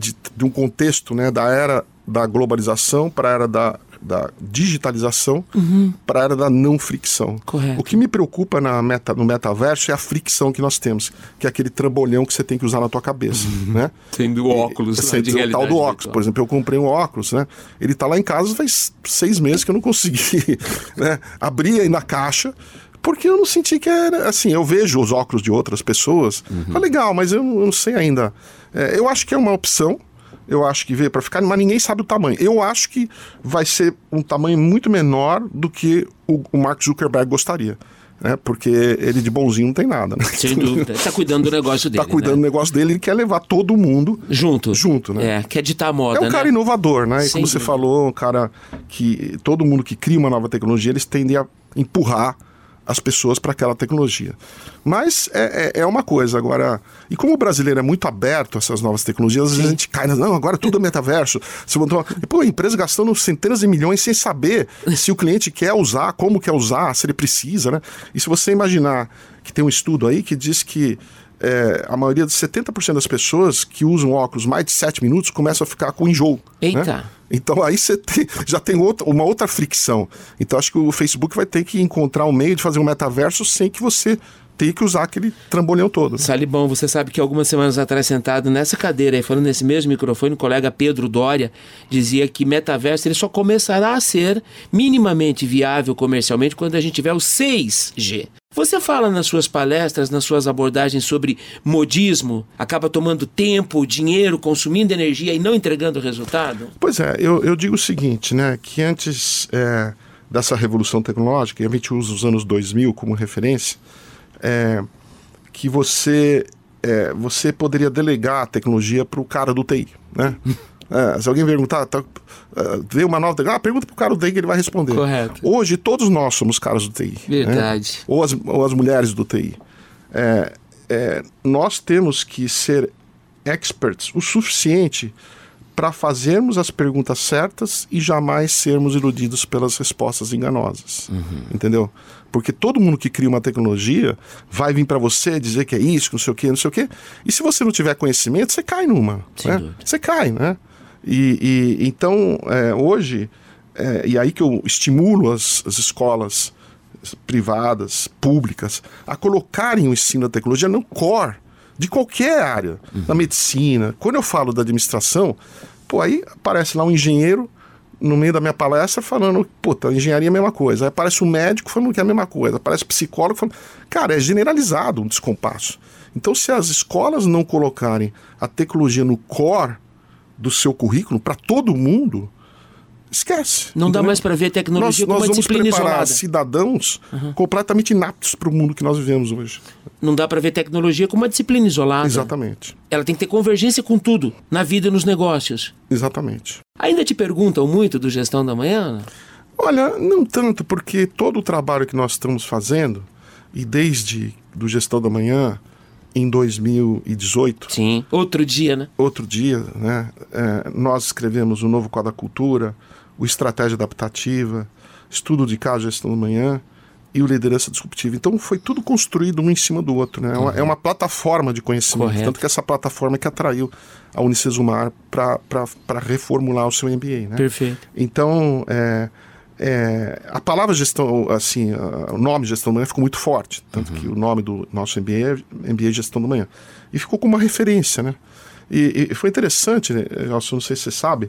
de, de um contexto né, da era da globalização para a era da, da digitalização uhum. para a era da não fricção. Correto. O que me preocupa na meta, no metaverso é a fricção que nós temos, que é aquele trambolhão que você tem que usar na tua cabeça, uhum. né? Tendo óculos, e, né, de o tal do óculos. Por exemplo, eu comprei um óculos, né? Ele está lá em casa faz seis meses que eu não consegui <laughs> né? abrir aí na caixa porque eu não senti que era assim. Eu vejo os óculos de outras pessoas, uhum. ah, legal, mas eu, eu não sei ainda é, eu acho que é uma opção. eu acho que veio para ficar, mas ninguém sabe o tamanho. Eu acho que vai ser um tamanho muito menor do que o, o Mark Zuckerberg gostaria. Né? Porque ele de bonzinho não tem nada, né? Sem dúvida. Está cuidando do negócio <laughs> dele. Está cuidando né? do negócio dele, ele quer levar todo mundo junto. Junto, né? É, quer ditar a moda. É um cara né? inovador, né? E como você dúvida. falou, um cara que todo mundo que cria uma nova tecnologia, eles tendem a empurrar as pessoas para aquela tecnologia. Mas é, é, é uma coisa. Agora, e como o brasileiro é muito aberto a essas novas tecnologias, às vezes a gente cai, na- não, agora tudo é metaverso. Você botou, e, pô, a empresa gastando centenas de milhões sem saber se o cliente quer usar, como quer usar, se ele precisa, né? E se você imaginar que tem um estudo aí que diz que é, a maioria de 70% das pessoas que usam óculos mais de 7 minutos começam a ficar com enjoo. Eita. Né? Então aí você tem- já tem outra, uma outra fricção. Então acho que o Facebook vai ter que encontrar um meio de fazer um metaverso sem que você tenha que usar aquele trambolhão todo. né? Salibão, você sabe que algumas semanas atrás, sentado nessa cadeira aí, falando nesse mesmo microfone, o colega Pedro Dória dizia que metaverso ele só começará a ser minimamente viável comercialmente quando a gente tiver o 6G. Você fala nas suas palestras, nas suas abordagens sobre modismo, acaba tomando tempo, dinheiro, consumindo energia e não entregando resultado? Pois é, eu, eu digo o seguinte, né? Que antes é, dessa revolução tecnológica, e a gente usa os anos 2000 como referência, é, que você, é, você poderia delegar a tecnologia para o cara do TI, né? <laughs> É, se alguém perguntar, tá, é, veio uma nova tecnologia, ah, pergunta para o cara do TI que ele vai responder. Correto. Hoje todos nós somos caras do TI. né? Verdade. Ou, as, ou as mulheres do TI. É, é, nós temos que ser experts o suficiente para fazermos as perguntas certas e jamais sermos iludidos pelas respostas enganosas. Entendeu? Porque todo mundo que cria uma tecnologia vai vir para você dizer que é isso, não sei o quê, não sei o quê. E se você não tiver conhecimento, você cai numa. Né? Você cai, né? E, e então, é, hoje, é, e aí que eu estimulo as, as escolas privadas, públicas, a colocarem o ensino da tecnologia no core de qualquer área, da medicina. Quando eu falo da administração, pô, aí aparece lá um engenheiro no meio da minha palestra falando, puta, engenharia é a mesma coisa. Aí aparece um médico falando que é a mesma coisa. Aparece psicólogo falando. Cara, é generalizado um descompasso. Então, se as escolas não colocarem a tecnologia no core do seu currículo para todo mundo, esquece. Não dá entendeu? mais para ver tecnologia nós, como nós uma vamos disciplina preparar isolada. cidadãos completamente inaptos para o mundo que nós vivemos hoje. Não dá para ver tecnologia como uma disciplina isolada. Exatamente. Ela tem que ter convergência com tudo, na vida e nos negócios. Exatamente. Ainda te perguntam muito do Gestão da Manhã? Olha, não tanto, porque todo o trabalho que nós estamos fazendo, e desde do Gestão da Manhã, em 2018, Sim. Outro dia, né? outro dia, né, é, nós escrevemos o novo Código da Cultura, o Estratégia Adaptativa, Estudo de Caso Gestão da Manhã e o Liderança Disruptiva. Então foi tudo construído um em cima do outro. Né? É, uma, é uma plataforma de conhecimento. Correto. Tanto que essa plataforma é que atraiu a Unicesumar para reformular o seu MBA. Né? Perfeito. Então, é, é, a palavra gestão, assim, a- o nome gestão da manhã ficou muito forte. Tanto que o nome do nosso MBA é MBA Gestão da Manhã. E ficou como uma referência, né? E, e foi interessante, né, Nelson, não sei se você sabe,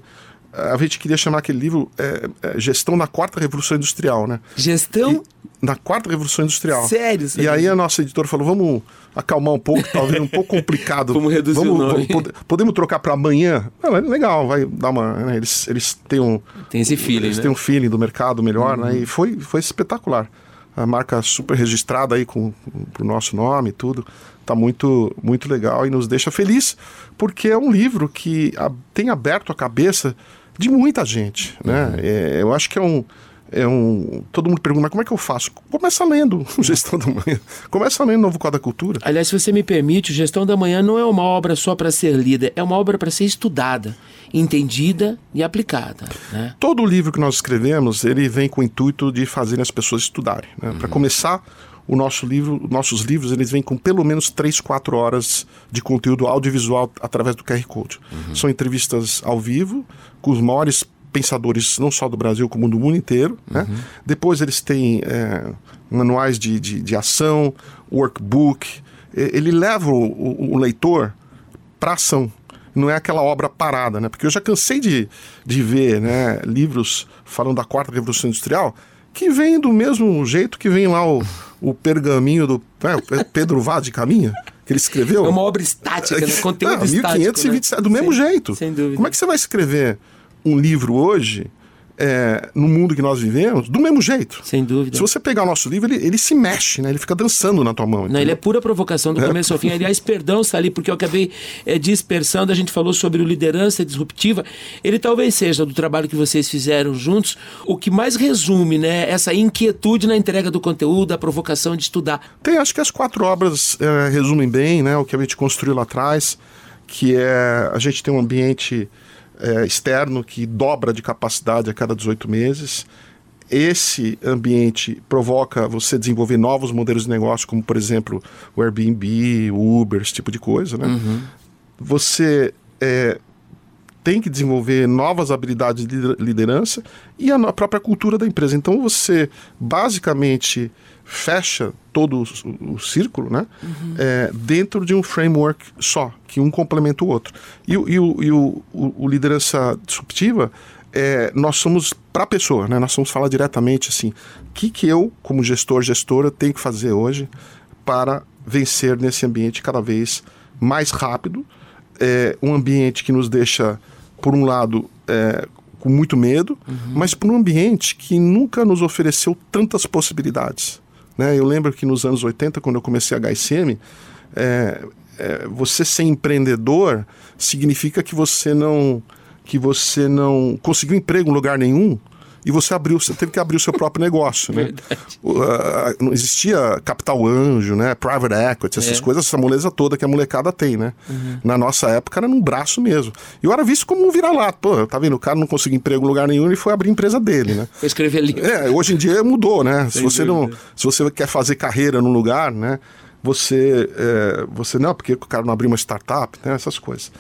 a gente queria chamar aquele livro é, é, Gestão na Quarta Revolução Industrial, né? Gestão? Na Quarta Revolução Industrial. Sério? E aí a nossa editora falou, vamos acalmar um pouco, talvez um pouco <laughs> complicado. Vamos reduzir vamos, o nome. vamos- podemos trocar para amanhã? Não, é legal, vai dar uma... né, eles, eles têm um... Tem esse feeling, Eles né? têm um feeling do mercado melhor, né? Uhum. E foi, foi espetacular. A marca super registrada aí com, com o nosso nome e tudo. Tá muito, muito legal e nos deixa feliz, porque é um livro que a- tem aberto a cabeça de muita gente, né? Uhum. É, eu acho que é um, é um... Todo mundo pergunta, mas como é que eu faço? Começa lendo <laughs> o Gestão da Manhã. Começa lendo o Novo Código da Cultura. Aliás, se você me permite, o Gestão da Manhã não é uma obra só para ser lida, é uma obra para ser estudada, entendida e aplicada. Né? Todo livro que nós escrevemos, ele vem com o intuito de fazer as pessoas estudarem. Né? Para começar, o nosso livro, nossos livros, eles vêm com pelo menos 3, 4 horas de conteúdo audiovisual através do QR Code. São entrevistas ao vivo com os maiores pensadores, não só do Brasil, como do mundo inteiro. Né? Depois eles têm é, manuais de, de, de ação, workbook. Ele leva o, o- o leitor para ação. Não é aquela obra parada, né? Porque eu já cansei de, de ver né, livros falando da quarta revolução industrial que vem do mesmo jeito que vem lá o, o pergaminho do o Pedro Vaz de Caminha. Que ele escreveu. É uma obra estática, né? conteúdo Não, <laughs> estático. 1527, né? do mesmo Sem- jeito. Sem dúvida. Como é que você vai escrever um livro hoje, é, no mundo que nós vivemos, do mesmo jeito? Sem dúvida. Se você pegar o nosso livro, ele, ele se mexe, né? Ele fica dançando na tua mão. Não, entendeu? ele é pura provocação do começo ao fim. Aliás, perdão, Sali, porque eu acabei é, dispersando. A gente falou sobre o liderança disruptiva. Ele talvez seja, do trabalho que vocês fizeram juntos, o que mais resume né, essa inquietude na entrega do conteúdo, a provocação de estudar. Tem, acho que as quatro obras é, resumem bem né, o que a gente construiu lá atrás, que é a gente tem um ambiente é, externo que dobra de capacidade a cada 18 meses. Esse ambiente provoca você desenvolver novos modelos de negócio, como por exemplo o Airbnb, o Uber, esse tipo de coisa. Né? Você é, tem que desenvolver novas habilidades de lider- liderança e a própria cultura da empresa. Então você basicamente fecha todo o, o círculo né? É, dentro de um framework só, que um complementa o outro. E, o- e o, e o- o- liderança disruptiva, é, nós somos para a pessoa, né? nós vamos falar diretamente assim, o que, que eu, como gestor, gestora, tenho que fazer hoje para vencer nesse ambiente cada vez mais rápido, é, um ambiente que nos deixa, por um lado, é, com muito medo, mas por um ambiente que nunca nos ofereceu tantas possibilidades. Né? Eu lembro que nos anos 80, quando eu comecei a HSM, é, é, você ser empreendedor significa que você não que você não conseguiu emprego em lugar nenhum e você abriu, você teve que abrir o seu próprio negócio, né? Não existia capital anjo, né? Private equity, essas É. coisas, essa moleza toda que a molecada tem, né? Na nossa época era num braço mesmo. E eu era visto como um vira-lata. Pô, tá vendo? O cara não conseguiu emprego em lugar nenhum, ele foi abrir a empresa dele, né? Vou escrever livro. É, hoje em dia mudou, né? Se você, não, se você quer fazer carreira num lugar, né? Você, é, você não, porque o cara não abriu uma startup, né? Essas coisas.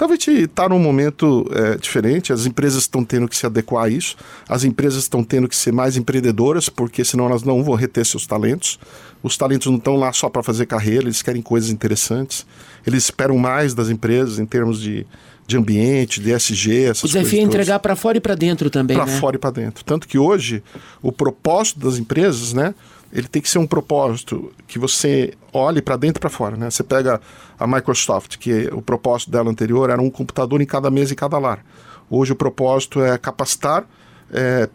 Então a gente está num momento é, diferente, as empresas estão tendo que se adequar a isso, as empresas estão tendo que ser mais empreendedoras, porque senão elas não vão reter seus talentos. Os talentos não estão lá só para fazer carreira, eles querem coisas interessantes. Eles esperam mais das empresas em termos de, de ambiente, de SG, essas O desafio é coisas entregar para fora e para dentro também, para né? fora e para dentro. Tanto que hoje o propósito das empresas, né, ele tem que ser um propósito que você olhe para dentro e para fora, né? Você pega a Microsoft, que o propósito dela anterior era um computador em cada mesa e cada lar. Hoje o propósito é capacitar, é,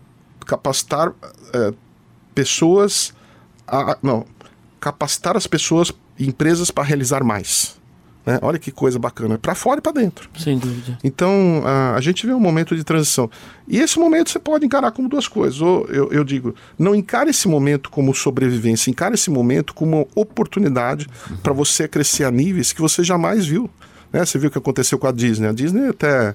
capacitar é, pessoas, a- não, capacitar as pessoas e empresas para realizar mais. Né? Olha que coisa bacana, para fora e para dentro. Sem dúvida. Então, a, a gente vê um momento de transição. E esse momento você pode encarar como duas coisas. Ou eu, eu digo, não encare esse momento como sobrevivência, encare esse momento como uma oportunidade para você crescer a níveis que você jamais viu. Né? Você viu o que aconteceu com a Disney. A Disney até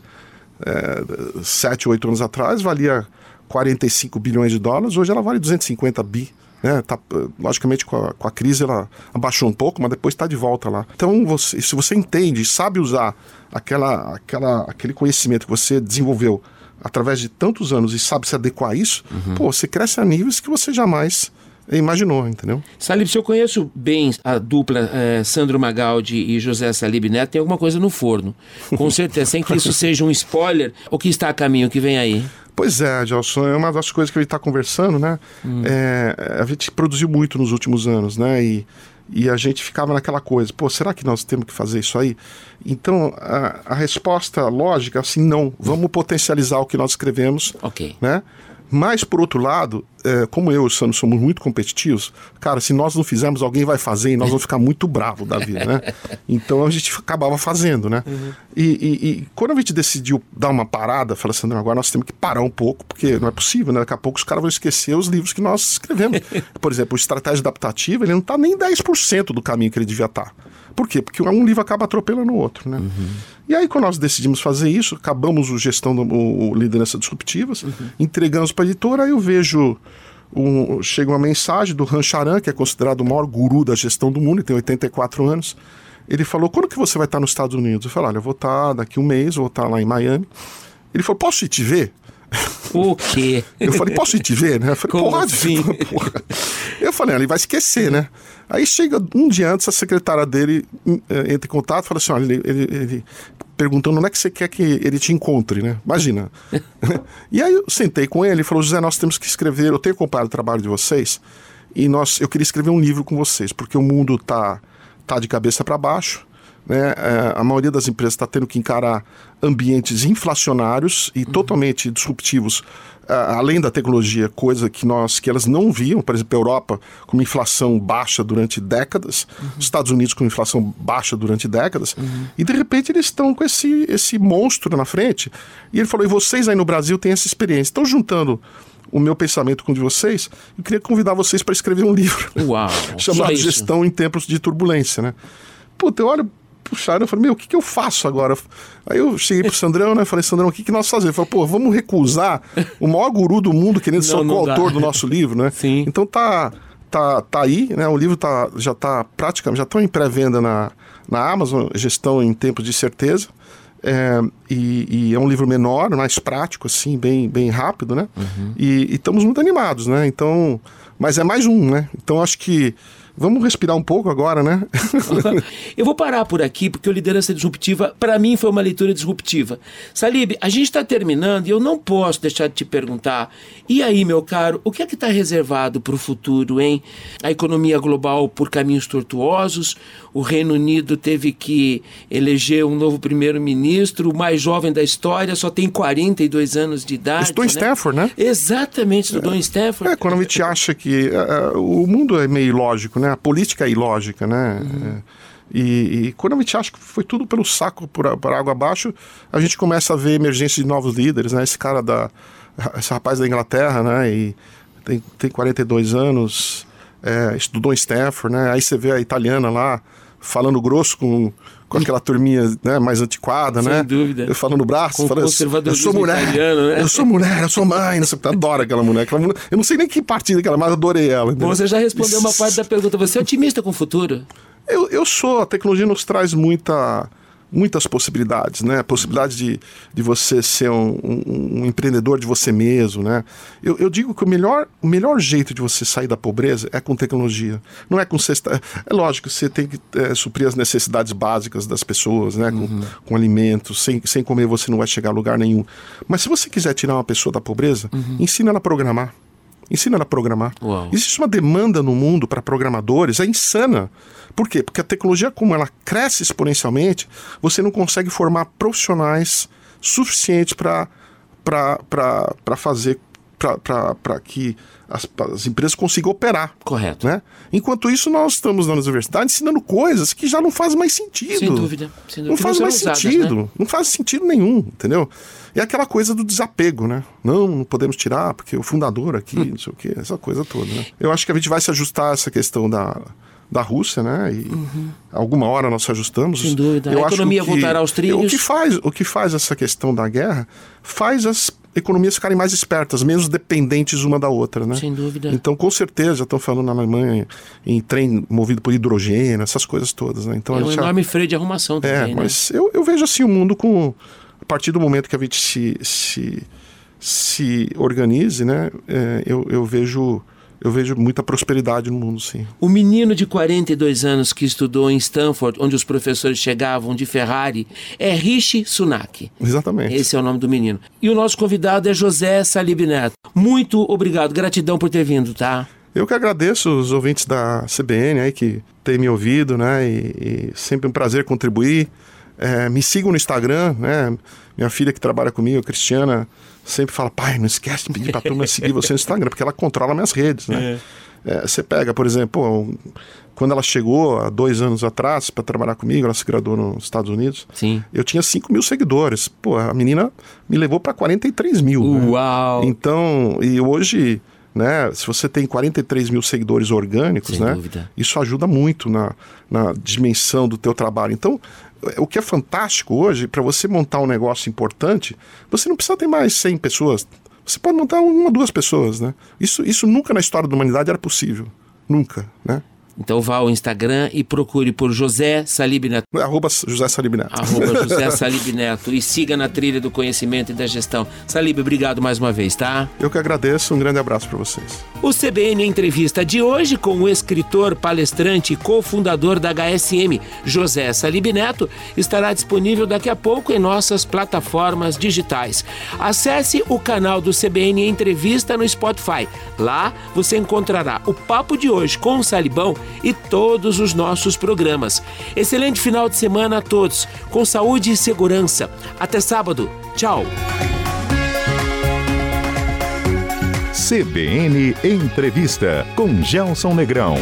é, 7, 8 anos atrás valia 45 bilhões de dólares, hoje ela vale 250 bi. Né? Tá, logicamente, com a, com a crise ela abaixou um pouco, mas depois está de volta lá. Então, você, se você entende, sabe usar aquela, aquela, aquele conhecimento que você desenvolveu através de tantos anos e sabe se adequar a isso, pô, você cresce a níveis que você jamais imaginou, entendeu? Salib, se eu conheço bem a dupla eh, Sandro Magaldi e José Salib Neto, tem alguma coisa no forno. Com certeza, sem que isso <laughs> seja um spoiler, o que está a caminho, o que vem aí? Pois é, Gelson, é uma das coisas que a gente está conversando, né? É, a gente produziu muito nos últimos anos, né? E, e a gente ficava naquela coisa, pô, será que nós temos que fazer isso aí? Então, a, a resposta lógica é assim, não, vamos potencializar o que nós escrevemos, Ok. né? Mas, por outro lado, é, como eu e o Sandro somos muito competitivos, cara, se nós não fizermos, alguém vai fazer e nós vamos ficar muito bravo da vida, né? <laughs> Então a gente acabava fazendo, né? E, e- e quando a gente decidiu dar uma parada, falou assim, agora nós temos que parar um pouco, porque não é possível, né? Daqui a pouco os caras vão esquecer os livros que nós escrevemos. <laughs> Por exemplo, o Estratégia Adaptativa, ele não está nem 10% do caminho que ele devia estar. Por quê? Porque um livro acaba atropelando o outro, né? E aí, quando nós decidimos fazer isso, acabamos o gestão do o, liderança disruptivas, entregamos para a editora, aí eu vejo um, chega uma mensagem do Han Charan, que é considerado o maior guru da gestão do mundo, ele tem 84 anos. Ele falou: quando que você vai estar nos Estados Unidos? Eu falei: olha, eu vou estar daqui um mês, vou estar lá em Miami. Ele falou: posso ir te ver? O quê? Eu falei, posso ir te ver, né? Eu falei, Como pode. assim? <laughs> Porra. Eu falei, ah, ele vai esquecer, né? Aí chega um dia antes, a secretária dele hum, eh, entra em contato e fala assim: olha, ele, ele, ele perguntando onde é que você quer que ele te encontre, né? Imagina. <laughs> e aí eu sentei com ele e falou: José, nós temos que escrever, eu tenho acompanhado o trabalho de vocês e nós, eu queria escrever um livro com vocês, porque o mundo tá, tá de cabeça para baixo. Né? É, a maioria das empresas está tendo que encarar ambientes inflacionários e uhum. totalmente disruptivos, além da tecnologia, coisa que nós que elas não viam, por exemplo, a Europa com uma inflação baixa durante décadas, uhum. Estados Unidos com inflação baixa durante décadas, uhum. e de repente eles estão com esse, esse monstro na frente. E ele falou: e vocês aí no Brasil têm essa experiência. Estão juntando o meu pensamento com o de vocês, eu queria convidar vocês para escrever um livro Uau, <laughs> chamado Gestão em Tempos de Turbulência, né? Puta, eu olho puxaram, eu falei, meu, o que, que eu faço agora? Aí eu cheguei pro Sandrão, né? Falei, Sandrão, o que, que nós fazemos? Ele falou, pô, vamos recusar o maior guru do mundo querendo <laughs> ser o coautor do nosso livro, né? Sim. Então tá, tá, tá aí, né? O livro tá, já tá praticamente, já estão em pré-venda na, na Amazon, Gestão em Tempos de Certeza. É, e, e, é um livro menor, mais prático, assim, bem, bem rápido, né? Uhum. E, e estamos muito animados, né? Então, mas é mais um, né? Então acho que Vamos respirar um pouco agora, né? <laughs> eu vou parar por aqui, porque o Liderança Disruptiva, para mim, foi uma leitura disruptiva. Salib, a gente está terminando e eu não posso deixar de te perguntar. E aí, meu caro, o que é que está reservado para o futuro, hein? A economia global por caminhos tortuosos, o Reino Unido teve que eleger um novo primeiro-ministro, o mais jovem da história, só tem 42 anos de idade. Estou em né? Stanford, né? Exatamente, estudou é, em Stanford. É, quando a gente acha que uh, o mundo é meio ilógico, né? A política é ilógica, né? Uhum. É, e, e, quando a gente acha que foi tudo pelo saco, por, por água abaixo, a gente começa a ver emergência de novos líderes, né? Esse cara da... Esse rapaz da Inglaterra, né? E tem, tem 42 anos, é, estudou em Stanford, né? Aí você vê a italiana lá, falando grosso com, com aquela turminha né, mais antiquada, Sem né? Sem dúvida. Eu falando braço, com falando, eu sou mulher, italiano, né? eu sou mulher, eu sou mãe, não sei, adoro aquela mulher, aquela mulher. Eu não sei nem que partida aquela, mas adorei ela. Bom, você já respondeu uma parte da pergunta. Você é otimista com o futuro? Eu, eu sou, a tecnologia nos traz muita muitas possibilidades, né? A possibilidade de, de você ser um, um, um empreendedor de você mesmo, né? Eu, eu, digo que o melhor, o melhor jeito de você sair da pobreza é com tecnologia. Não é com cesta... É lógico, você tem que é, suprir as necessidades básicas das pessoas, né? Com, uhum. com alimentos. Sem, sem comer você não vai chegar a lugar nenhum. Mas se você quiser tirar uma pessoa da pobreza, uhum. ensina ela a programar. Ensina ela a programar. Uau. Existe uma demanda no mundo para programadores, é insana. Por quê? Porque a tecnologia, como ela cresce exponencialmente, você não consegue formar profissionais suficientes para fazer para que as, as, empresas consigam operar. Correto. Né? Enquanto isso, nós estamos na universidade ensinando coisas que já não fazem mais sentido. Sem dúvida. Sem dúvida. Não faz mais usadas, sentido. Né? Não faz sentido nenhum, entendeu? É aquela coisa do desapego, né? Não, não podemos tirar, porque o fundador aqui, hum. não sei o quê, essa coisa toda. Né? Eu acho que a gente vai se ajustar a essa questão da da Rússia, né? E uhum. alguma hora nós se ajustamos. Sem dúvida. Eu a economia que, voltará aos trilhos. O que, faz, o que faz essa questão da guerra faz as economias ficarem mais espertas, menos dependentes uma da outra, né? Sem dúvida. Então, com certeza, já estão falando na Alemanha em trem movido por hidrogênio, essas coisas todas, né? Então, é um enorme freio de arrumação também, É, mas eu, eu vejo assim o mundo com... A partir do momento que a gente se, se, se organize, né? É, eu, eu vejo eu vejo muita prosperidade no mundo, sim. O menino de 42 anos que estudou em Stanford, onde os professores chegavam de Ferrari, é Rishi Sunak. Exatamente. Esse é o nome do menino. E o nosso convidado é José Salib Neto. Muito obrigado, gratidão por ter vindo, tá? Eu que agradeço os ouvintes da CBN aí que têm me ouvido, né? E, e sempre um prazer contribuir. É, me sigam no Instagram, né? Minha filha que trabalha comigo, Cristiana, sempre fala, pai, não esquece de pedir pra turma seguir você no Instagram, porque ela controla minhas redes, né? É. É, você pega, por exemplo, quando ela chegou há dois anos atrás para trabalhar comigo, ela se graduou nos Estados Unidos. Sim. Eu tinha 5 mil seguidores. Pô, a menina me levou para 43 mil. Uau! Né? Então, e hoje, né, se você tem 43 mil seguidores orgânicos, Sem né? Dúvida. Isso ajuda muito na, na dimensão do teu trabalho. Então, o que é fantástico hoje, para você montar um negócio importante, você não precisa ter mais 100 pessoas. Você pode montar uma duas pessoas, né? Isso, isso nunca na história da humanidade era possível. Nunca, né? Então vá ao Instagram e procure por José Salib Neto. Arroba <laughs> José Salib Neto. Arroba José Salib Neto. E siga na trilha do conhecimento e da gestão. Salib, obrigado mais uma vez, tá? Eu que agradeço. Um grande abraço para vocês. O CBN Entrevista de hoje com o escritor, palestrante e cofundador da HSM, José Salib Neto, estará disponível daqui a pouco em nossas plataformas digitais. Acesse o canal do CBN Entrevista no Spotify. Lá você encontrará o papo de hoje com o Salibão e todos os nossos programas. Excelente final de semana a todos, com saúde e segurança. Até sábado. Tchau. CBN Entrevista com Gelson Negrão.